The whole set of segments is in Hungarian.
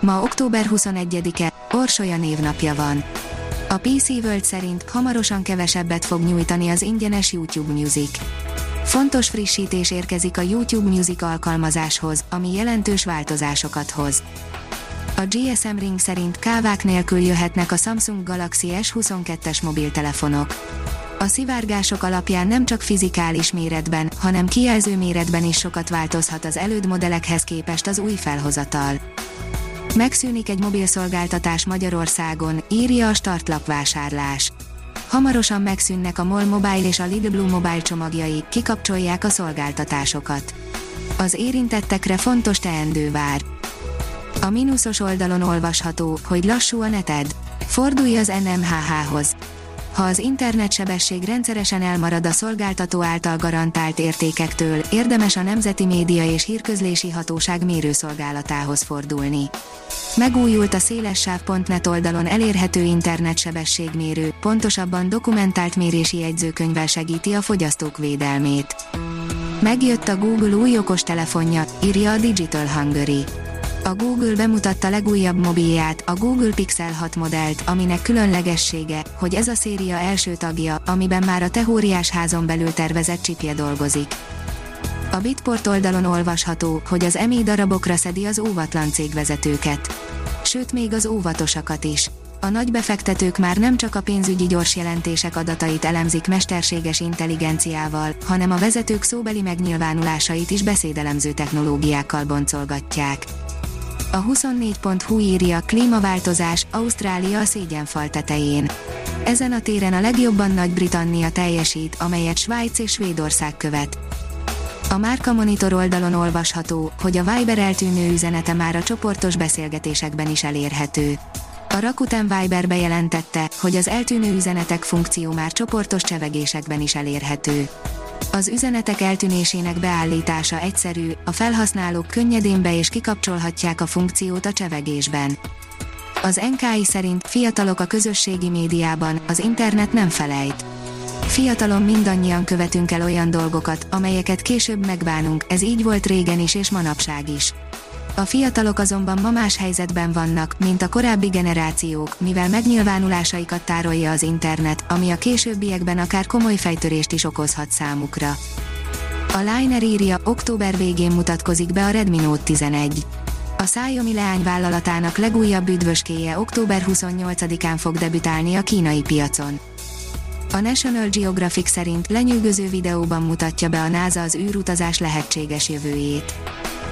Ma október 21-e, Orsolya névnapja van. A PC World szerint hamarosan kevesebbet fog nyújtani az ingyenes YouTube Music. Fontos frissítés érkezik a YouTube Music alkalmazáshoz, ami jelentős változásokat hoz. A GSM Ring szerint kávák nélkül jöhetnek a Samsung Galaxy S22-es mobiltelefonok. A szivárgások alapján nem csak fizikális méretben, hanem kijelző méretben is sokat változhat az előd modellekhez képest az új felhozatal. Megszűnik egy mobilszolgáltatás Magyarországon, írja a startlap vásárlás. Hamarosan megszűnnek a MOL Mobile és a Lidl Blue Mobile csomagjai, kikapcsolják a szolgáltatásokat. Az érintettekre fontos teendő vár. A mínuszos oldalon olvasható, hogy lassú a neted. Fordulj az NMHH-hoz ha az internetsebesség rendszeresen elmarad a szolgáltató által garantált értékektől, érdemes a Nemzeti Média és Hírközlési Hatóság mérőszolgálatához fordulni. Megújult a szélessáv.net oldalon elérhető internetsebességmérő, pontosabban dokumentált mérési jegyzőkönyvvel segíti a fogyasztók védelmét. Megjött a Google új okos telefonja, írja a Digital Hungary a Google bemutatta legújabb mobilját, a Google Pixel 6 modellt, aminek különlegessége, hogy ez a széria első tagja, amiben már a teóriás házon belül tervezett csipje dolgozik. A Bitport oldalon olvasható, hogy az EMI darabokra szedi az óvatlan cégvezetőket. Sőt még az óvatosakat is. A nagy befektetők már nem csak a pénzügyi gyors jelentések adatait elemzik mesterséges intelligenciával, hanem a vezetők szóbeli megnyilvánulásait is beszédelemző technológiákkal boncolgatják. A 24.hu írja klímaváltozás, Ausztrália a szégyenfal tetején. Ezen a téren a legjobban Nagy-Britannia teljesít, amelyet Svájc és Svédország követ. A Márka Monitor oldalon olvasható, hogy a Viber eltűnő üzenete már a csoportos beszélgetésekben is elérhető. A Rakuten Viber bejelentette, hogy az eltűnő üzenetek funkció már csoportos csevegésekben is elérhető. Az üzenetek eltűnésének beállítása egyszerű, a felhasználók könnyedén be és kikapcsolhatják a funkciót a csevegésben. Az NKI szerint fiatalok a közösségi médiában, az internet nem felejt. Fiatalon mindannyian követünk el olyan dolgokat, amelyeket később megbánunk, ez így volt régen is és manapság is. A fiatalok azonban ma más helyzetben vannak, mint a korábbi generációk, mivel megnyilvánulásaikat tárolja az internet, ami a későbbiekben akár komoly fejtörést is okozhat számukra. A Liner írja, október végén mutatkozik be a Redmi Note 11. A Xiaomi leányvállalatának legújabb üdvöskéje október 28-án fog debütálni a kínai piacon. A National Geographic szerint lenyűgöző videóban mutatja be a NASA az űrutazás lehetséges jövőjét.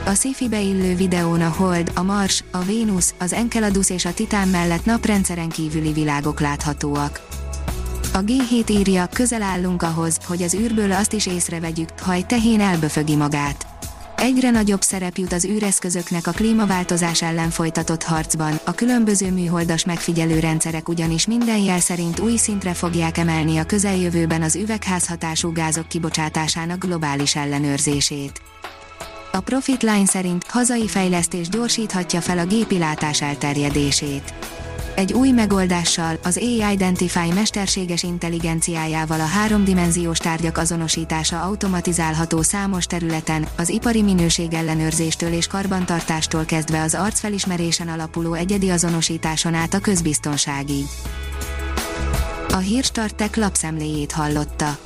A sci beillő videón a Hold, a Mars, a Vénusz, az Enceladus és a Titán mellett naprendszeren kívüli világok láthatóak. A G7 írja, közel állunk ahhoz, hogy az űrből azt is észrevegyük, ha egy tehén elböfögi magát. Egyre nagyobb szerep jut az űreszközöknek a klímaváltozás ellen folytatott harcban, a különböző műholdas megfigyelő rendszerek ugyanis minden jel szerint új szintre fogják emelni a közeljövőben az üvegházhatású gázok kibocsátásának globális ellenőrzését. A Profitline szerint hazai fejlesztés gyorsíthatja fel a gépi látás elterjedését. Egy új megoldással, az AI Identify mesterséges intelligenciájával a háromdimenziós tárgyak azonosítása automatizálható számos területen, az ipari minőség ellenőrzéstől és karbantartástól kezdve az arcfelismerésen alapuló egyedi azonosításon át a közbiztonságig. A Hírstartek lapszemléjét hallotta.